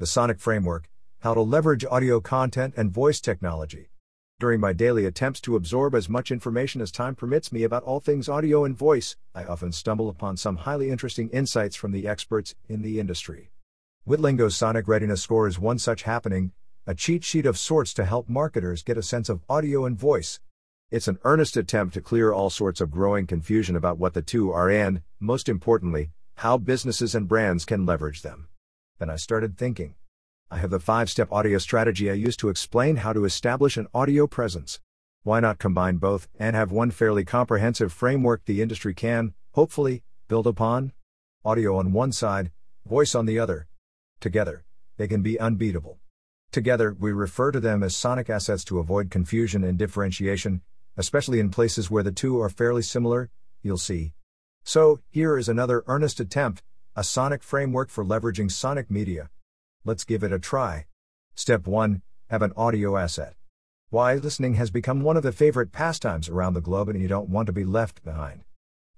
The Sonic Framework How to Leverage Audio Content and Voice Technology. During my daily attempts to absorb as much information as time permits me about all things audio and voice, I often stumble upon some highly interesting insights from the experts in the industry. Witlingo's Sonic Readiness Score is one such happening, a cheat sheet of sorts to help marketers get a sense of audio and voice. It's an earnest attempt to clear all sorts of growing confusion about what the two are and, most importantly, how businesses and brands can leverage them. Then I started thinking. I have the five step audio strategy I use to explain how to establish an audio presence. Why not combine both and have one fairly comprehensive framework the industry can, hopefully, build upon? Audio on one side, voice on the other. Together, they can be unbeatable. Together, we refer to them as sonic assets to avoid confusion and differentiation, especially in places where the two are fairly similar, you'll see. So, here is another earnest attempt a sonic framework for leveraging sonic media. Let's give it a try. Step 1 Have an audio asset. Why listening has become one of the favorite pastimes around the globe and you don't want to be left behind.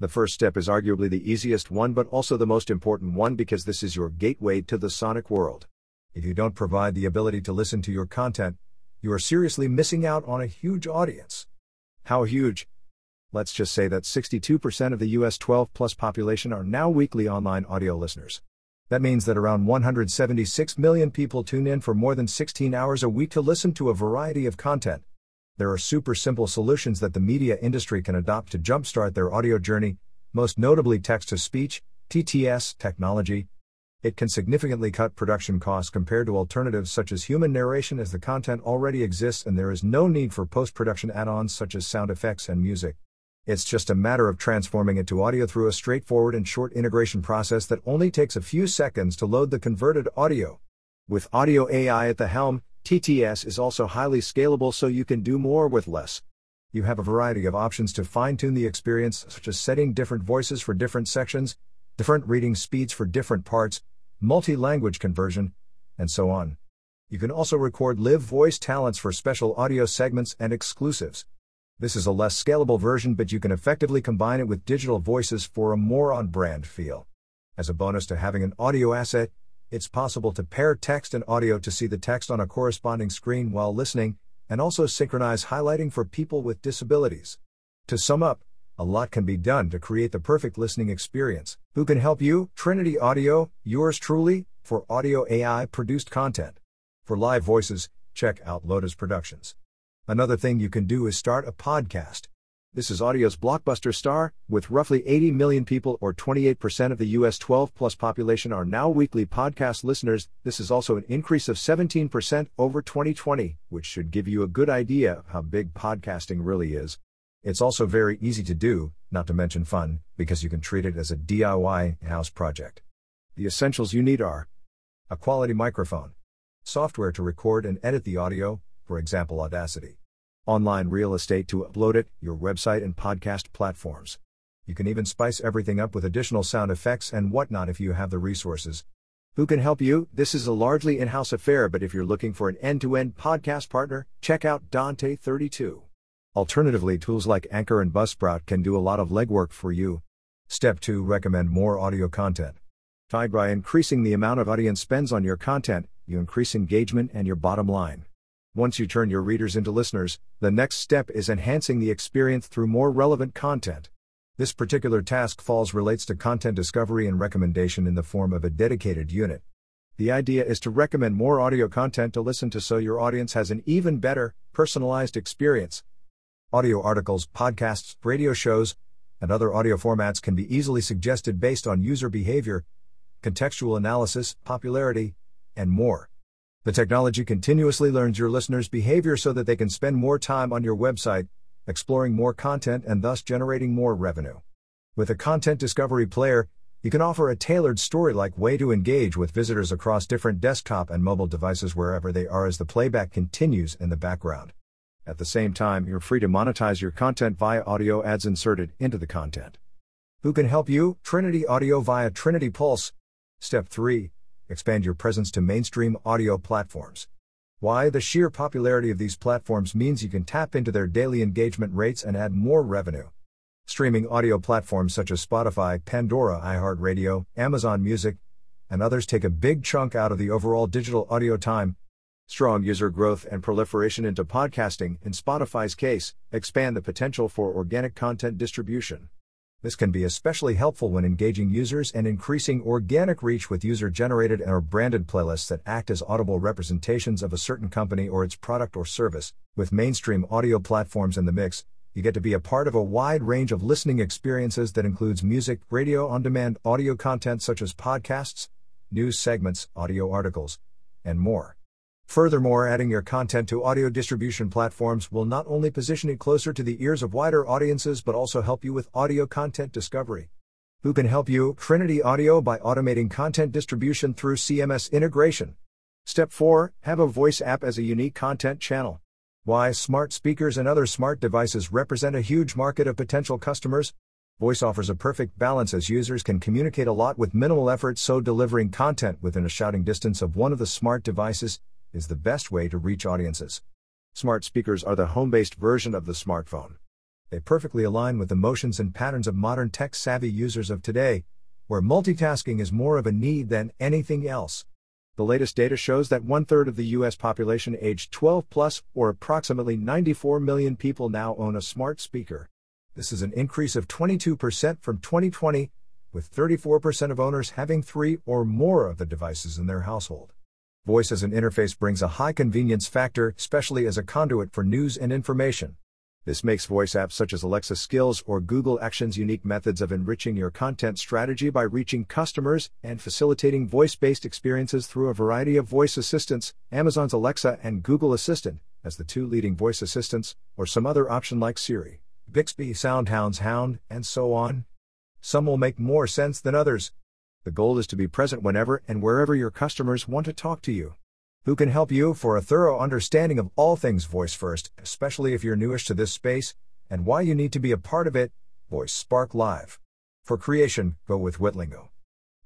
The first step is arguably the easiest one, but also the most important one because this is your gateway to the sonic world. If you don't provide the ability to listen to your content, you are seriously missing out on a huge audience. How huge? Let's just say that 62% of the US 12 plus population are now weekly online audio listeners. That means that around 176 million people tune in for more than 16 hours a week to listen to a variety of content. There are super simple solutions that the media industry can adopt to jumpstart their audio journey, most notably text to speech, TTS, technology. It can significantly cut production costs compared to alternatives such as human narration as the content already exists and there is no need for post production add ons such as sound effects and music. It's just a matter of transforming it to audio through a straightforward and short integration process that only takes a few seconds to load the converted audio. With Audio AI at the helm, TTS is also highly scalable so you can do more with less. You have a variety of options to fine tune the experience, such as setting different voices for different sections, different reading speeds for different parts, multi language conversion, and so on. You can also record live voice talents for special audio segments and exclusives. This is a less scalable version, but you can effectively combine it with digital voices for a more on brand feel. As a bonus to having an audio asset, it's possible to pair text and audio to see the text on a corresponding screen while listening, and also synchronize highlighting for people with disabilities. To sum up, a lot can be done to create the perfect listening experience. Who can help you? Trinity Audio, yours truly, for audio AI produced content. For live voices, check out Lotus Productions. Another thing you can do is start a podcast. This is audio's blockbuster star, with roughly 80 million people or 28% of the US 12 plus population are now weekly podcast listeners. This is also an increase of 17% over 2020, which should give you a good idea of how big podcasting really is. It's also very easy to do, not to mention fun, because you can treat it as a DIY house project. The essentials you need are a quality microphone, software to record and edit the audio, for example Audacity. Online real estate to upload it, your website and podcast platforms. You can even spice everything up with additional sound effects and whatnot if you have the resources. Who can help you? This is a largely in house affair, but if you're looking for an end to end podcast partner, check out Dante 32. Alternatively, tools like Anchor and Buzzsprout can do a lot of legwork for you. Step 2 Recommend more audio content. Tied by increasing the amount of audience spends on your content, you increase engagement and your bottom line. Once you turn your readers into listeners, the next step is enhancing the experience through more relevant content. This particular task falls relates to content discovery and recommendation in the form of a dedicated unit. The idea is to recommend more audio content to listen to so your audience has an even better, personalized experience. Audio articles, podcasts, radio shows, and other audio formats can be easily suggested based on user behavior, contextual analysis, popularity, and more. The technology continuously learns your listeners' behavior so that they can spend more time on your website, exploring more content and thus generating more revenue. With a content discovery player, you can offer a tailored story like way to engage with visitors across different desktop and mobile devices wherever they are as the playback continues in the background. At the same time, you're free to monetize your content via audio ads inserted into the content. Who can help you? Trinity Audio via Trinity Pulse. Step 3 expand your presence to mainstream audio platforms. Why? The sheer popularity of these platforms means you can tap into their daily engagement rates and add more revenue. Streaming audio platforms such as Spotify, Pandora, iHeartRadio, Amazon Music, and others take a big chunk out of the overall digital audio time. Strong user growth and proliferation into podcasting, in Spotify's case, expand the potential for organic content distribution. This can be especially helpful when engaging users and increasing organic reach with user generated and or branded playlists that act as audible representations of a certain company or its product or service. With mainstream audio platforms in the mix, you get to be a part of a wide range of listening experiences that includes music, radio on demand, audio content such as podcasts, news segments, audio articles, and more. Furthermore, adding your content to audio distribution platforms will not only position it closer to the ears of wider audiences but also help you with audio content discovery. Who can help you? Trinity Audio by automating content distribution through CMS integration. Step 4 Have a voice app as a unique content channel. Why smart speakers and other smart devices represent a huge market of potential customers? Voice offers a perfect balance as users can communicate a lot with minimal effort, so delivering content within a shouting distance of one of the smart devices is the best way to reach audiences. Smart speakers are the home based version of the smartphone. They perfectly align with the motions and patterns of modern tech savvy users of today, where multitasking is more of a need than anything else. The latest data shows that one third of the U.S. population aged 12 plus, or approximately 94 million people, now own a smart speaker. This is an increase of 22% from 2020, with 34% of owners having three or more of the devices in their household. Voice as an interface brings a high convenience factor, especially as a conduit for news and information. This makes voice apps such as Alexa Skills or Google Actions unique methods of enriching your content strategy by reaching customers and facilitating voice based experiences through a variety of voice assistants, Amazon's Alexa and Google Assistant, as the two leading voice assistants, or some other option like Siri, Bixby, SoundHound's Hound, and so on. Some will make more sense than others, the goal is to be present whenever and wherever your customers want to talk to you. Who can help you for a thorough understanding of all things voice first, especially if you're newish to this space, and why you need to be a part of it? Voice Spark Live. For creation, go with Witlingo.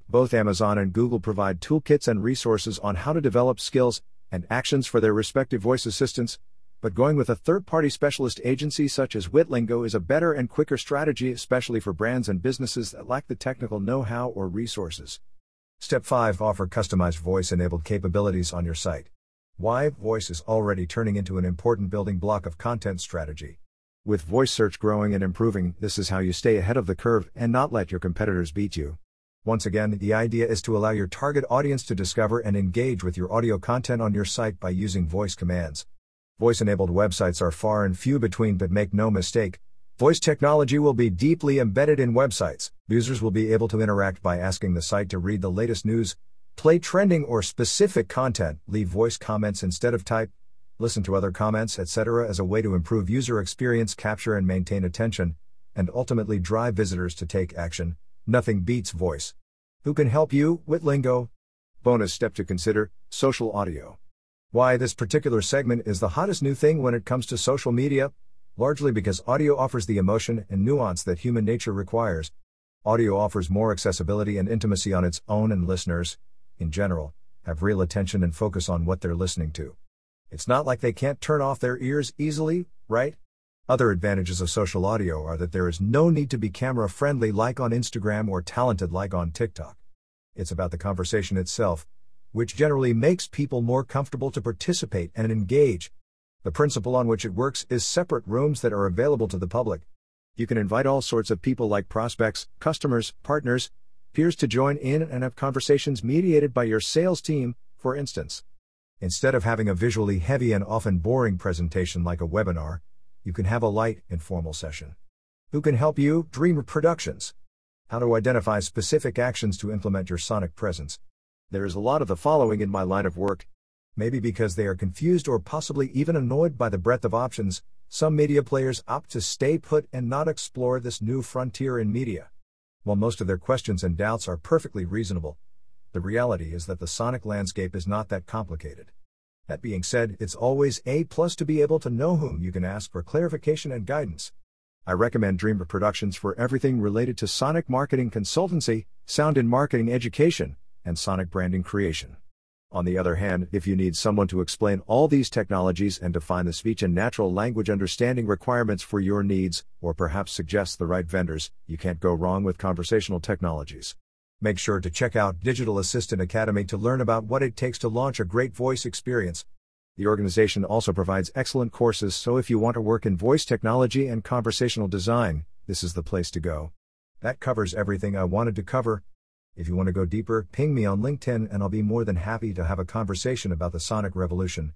Both Amazon and Google provide toolkits and resources on how to develop skills and actions for their respective voice assistants, but going with a third party specialist agency such as Witlingo is a better and quicker strategy, especially for brands and businesses that lack the technical know how or resources. Step 5 Offer customized voice enabled capabilities on your site. Why voice is already turning into an important building block of content strategy. With voice search growing and improving, this is how you stay ahead of the curve and not let your competitors beat you. Once again, the idea is to allow your target audience to discover and engage with your audio content on your site by using voice commands. Voice enabled websites are far and few between, but make no mistake, voice technology will be deeply embedded in websites. Users will be able to interact by asking the site to read the latest news, play trending or specific content, leave voice comments instead of type, listen to other comments, etc., as a way to improve user experience, capture and maintain attention, and ultimately drive visitors to take action. Nothing beats voice. Who can help you Witlingo? Bonus step to consider social audio. Why this particular segment is the hottest new thing when it comes to social media? Largely because audio offers the emotion and nuance that human nature requires. Audio offers more accessibility and intimacy on its own, and listeners, in general, have real attention and focus on what they're listening to. It's not like they can't turn off their ears easily, right? Other advantages of social audio are that there is no need to be camera friendly like on Instagram or talented like on TikTok. It's about the conversation itself, which generally makes people more comfortable to participate and engage. The principle on which it works is separate rooms that are available to the public. You can invite all sorts of people like prospects, customers, partners, peers to join in and have conversations mediated by your sales team, for instance. Instead of having a visually heavy and often boring presentation like a webinar, you can have a light, informal session. Who can help you? Dreamer Productions. How to identify specific actions to implement your sonic presence. There is a lot of the following in my line of work. Maybe because they are confused or possibly even annoyed by the breadth of options, some media players opt to stay put and not explore this new frontier in media. While most of their questions and doubts are perfectly reasonable, the reality is that the sonic landscape is not that complicated. That being said, it's always a plus to be able to know whom you can ask for clarification and guidance. I recommend Dreamer Productions for everything related to sonic marketing consultancy, sound and marketing education, and sonic branding creation. On the other hand, if you need someone to explain all these technologies and define the speech and natural language understanding requirements for your needs, or perhaps suggest the right vendors, you can't go wrong with conversational technologies. Make sure to check out Digital Assistant Academy to learn about what it takes to launch a great voice experience. The organization also provides excellent courses, so if you want to work in voice technology and conversational design, this is the place to go. That covers everything I wanted to cover. If you want to go deeper, ping me on LinkedIn and I'll be more than happy to have a conversation about the sonic revolution.